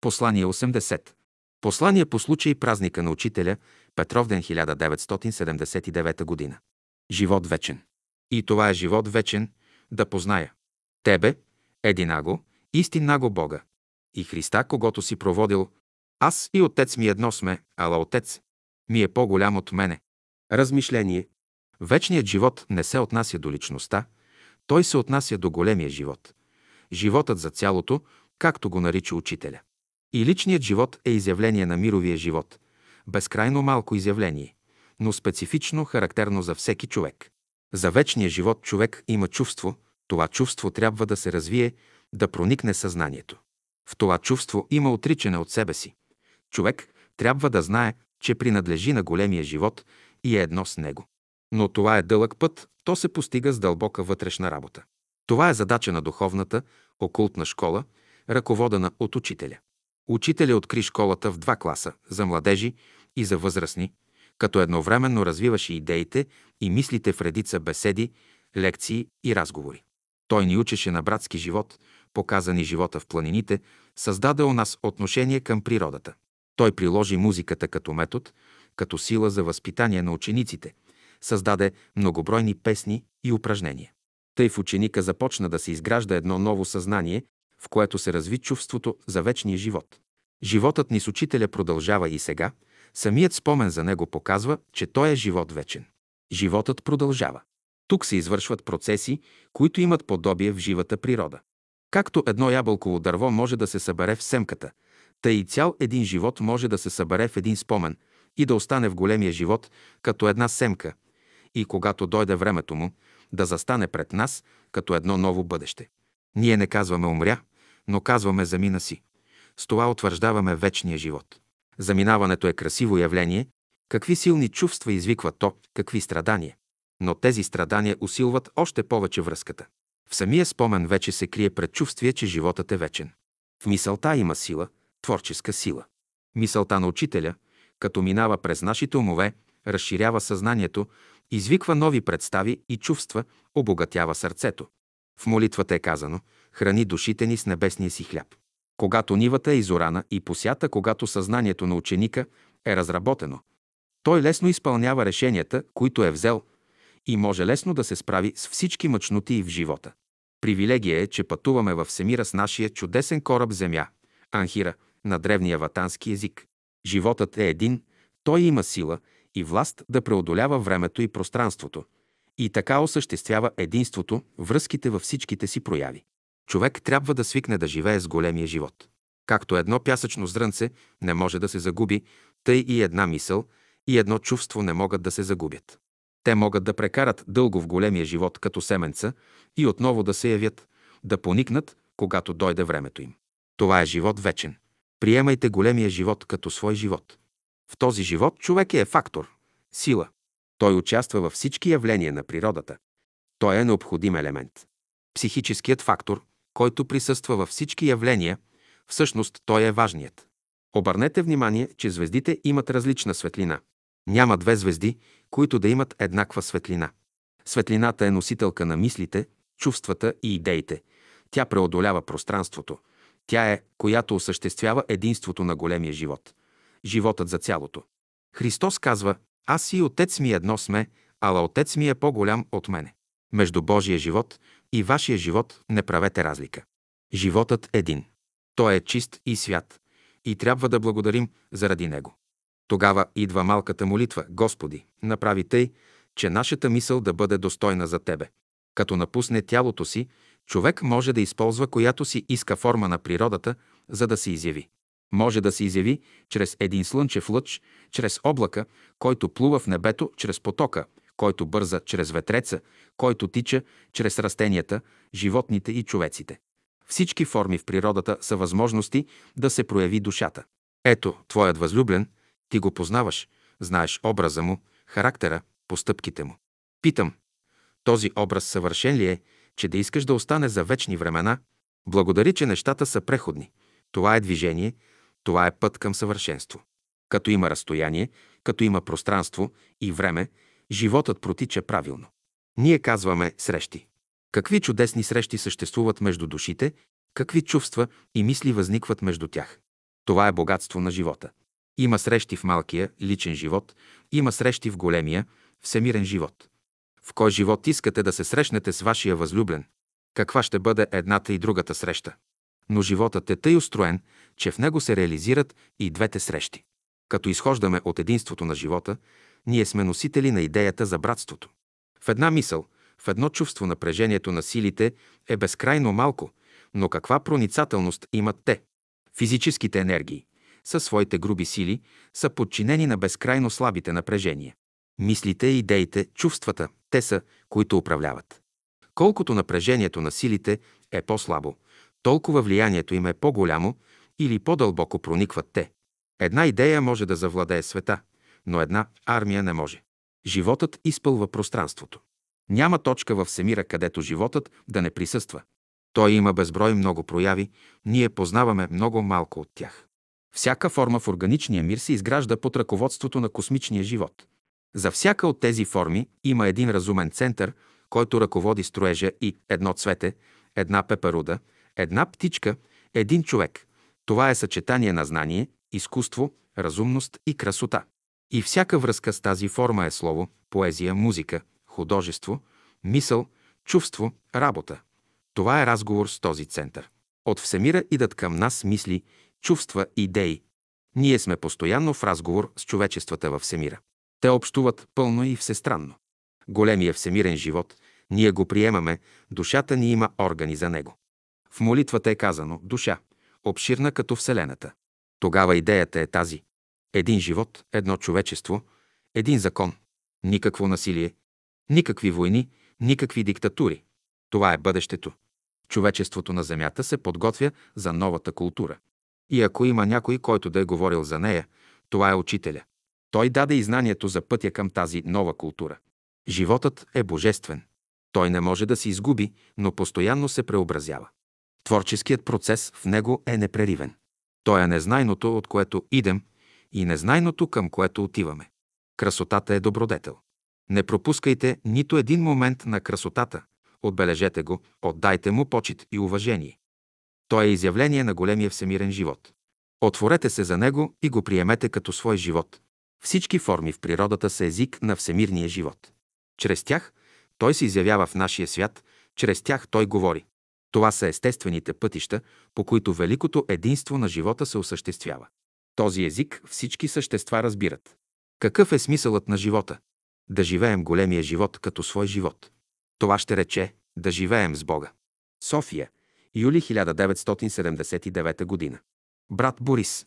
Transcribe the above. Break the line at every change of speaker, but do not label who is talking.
Послание 80. Послание по случай празника на учителя Петровден 1979 година. Живот вечен. И това е живот вечен, да позная. Тебе, единаго, истиннаго Бога. И Христа, когато си проводил, аз и Отец ми едно сме, ала Отец ми е по-голям от мене. Размишление. Вечният живот не се отнася до личността, той се отнася до големия живот. Животът за цялото, както го нарича учителя. И личният живот е изявление на мировия живот. Безкрайно малко изявление, но специфично характерно за всеки човек. За вечния живот човек има чувство, това чувство трябва да се развие, да проникне съзнанието. В това чувство има отричане от себе си. Човек трябва да знае, че принадлежи на големия живот и е едно с него. Но това е дълъг път, то се постига с дълбока вътрешна работа. Това е задача на духовната, окултна школа, ръководена от учителя. Учителя откри школата в два класа – за младежи и за възрастни, като едновременно развиваше идеите и мислите в редица беседи, лекции и разговори. Той ни учеше на братски живот, показани живота в планините, създаде у нас отношение към природата. Той приложи музиката като метод, като сила за възпитание на учениците, създаде многобройни песни и упражнения. Тъй в ученика започна да се изгражда едно ново съзнание, в което се разви чувството за вечния живот. Животът ни с учителя продължава и сега, самият спомен за него показва, че той е живот вечен. Животът продължава. Тук се извършват процеси, които имат подобие в живата природа. Както едно ябълково дърво може да се събере в семката, тъй и цял един живот може да се събере в един спомен и да остане в големия живот като една семка и когато дойде времето му, да застане пред нас като едно ново бъдеще. Ние не казваме умря, но казваме замина си. С това утвърждаваме вечния живот. Заминаването е красиво явление. Какви силни чувства извиква то, какви страдания. Но тези страдания усилват още повече връзката. В самия спомен вече се крие предчувствие, че животът е вечен. В мисълта има сила, творческа сила. Мисълта на учителя, като минава през нашите умове, разширява съзнанието, извиква нови представи и чувства, обогатява сърцето. В молитвата е казано «Храни душите ни с небесния си хляб». Когато нивата е изорана и посята, когато съзнанието на ученика е разработено, той лесно изпълнява решенията, които е взел и може лесно да се справи с всички мъчноти в живота. Привилегия е, че пътуваме в всемира с нашия чудесен кораб Земя, Анхира, на древния ватански език. Животът е един, той има сила и власт да преодолява времето и пространството и така осъществява единството, връзките във всичките си прояви. Човек трябва да свикне да живее с големия живот. Както едно пясъчно зрънце не може да се загуби, тъй и една мисъл и едно чувство не могат да се загубят. Те могат да прекарат дълго в големия живот като семенца и отново да се явят, да поникнат, когато дойде времето им. Това е живот вечен. Приемайте големия живот като свой живот. В този живот човек е фактор, сила. Той участва във всички явления на природата. Той е необходим елемент. Психическият фактор, който присъства във всички явления, всъщност той е важният. Обърнете внимание, че звездите имат различна светлина. Няма две звезди, които да имат еднаква светлина. Светлината е носителка на мислите, чувствата и идеите. Тя преодолява пространството. Тя е, която осъществява единството на големия живот. Животът за цялото. Христос казва, аз и Отец ми едно сме, ала Отец ми е по-голям от мене. Между Божия живот и вашия живот не правете разлика. Животът един. Той е чист и свят и трябва да благодарим заради него. Тогава идва малката молитва Господи, направи тъй, че нашата мисъл да бъде достойна за Тебе. Като напусне тялото си, човек може да използва която си иска форма на природата, за да се изяви. Може да се изяви чрез един слънчев лъч, чрез облака, който плува в небето, чрез потока, който бърза чрез ветреца, който тича чрез растенията, животните и човеците. Всички форми в природата са възможности да се прояви душата. Ето, твоят възлюблен, ти го познаваш, знаеш образа му, характера, постъпките му. Питам, този образ съвършен ли е, че да искаш да остане за вечни времена? Благодари, че нещата са преходни. Това е движение, това е път към съвършенство. Като има разстояние, като има пространство и време, животът протича правилно. Ние казваме срещи. Какви чудесни срещи съществуват между душите, какви чувства и мисли възникват между тях. Това е богатство на живота. Има срещи в малкия, личен живот, има срещи в големия, всемирен живот. В кой живот искате да се срещнете с вашия възлюблен? Каква ще бъде едната и другата среща? Но животът е тъй устроен, че в него се реализират и двете срещи. Като изхождаме от единството на живота, ние сме носители на идеята за братството. В една мисъл, в едно чувство напрежението на силите е безкрайно малко, но каква проницателност имат те? Физическите енергии, със своите груби сили, са подчинени на безкрайно слабите напрежения. Мислите, идеите, чувствата, те са, които управляват. Колкото напрежението на силите е по-слабо, толкова влиянието им е по-голямо или по-дълбоко проникват те. Една идея може да завладее света, но една армия не може. Животът изпълва пространството. Няма точка във всемира, където животът да не присъства. Той има безброй много прояви, ние познаваме много малко от тях. Всяка форма в органичния мир се изгражда под ръководството на космичния живот. За всяка от тези форми има един разумен център, който ръководи строежа и едно цвете, една пеперуда, една птичка, един човек. Това е съчетание на знание, изкуство, разумност и красота. И всяка връзка с тази форма е слово, поезия, музика, художество, мисъл, чувство, работа. Това е разговор с този център. От Всемира идат към нас мисли, чувства, идеи. Ние сме постоянно в разговор с човечествата във Всемира. Те общуват пълно и всестранно. Големия всемирен живот, ние го приемаме, душата ни има органи за него. В молитвата е казано душа, обширна като Вселената. Тогава идеята е тази. Един живот, едно човечество, един закон. Никакво насилие, никакви войни, никакви диктатури. Това е бъдещето. Човечеството на Земята се подготвя за новата култура. И ако има някой, който да е говорил за нея, това е учителя. Той даде и знанието за пътя към тази нова култура. Животът е божествен. Той не може да се изгуби, но постоянно се преобразява. Творческият процес в него е непреривен. Той е незнайното, от което идем, и незнайното, към което отиваме. Красотата е добродетел. Не пропускайте нито един момент на красотата. Отбележете го, отдайте му почет и уважение. Той е изявление на големия всемирен живот. Отворете се за него и го приемете като свой живот. Всички форми в природата са език на всемирния живот. Чрез тях той се изявява в нашия свят, чрез тях той говори. Това са естествените пътища, по които великото единство на живота се осъществява. Този език всички същества разбират. Какъв е смисълът на живота? Да живеем големия живот като свой живот. Това ще рече да живеем с Бога. София, юли 1979 година. Брат Борис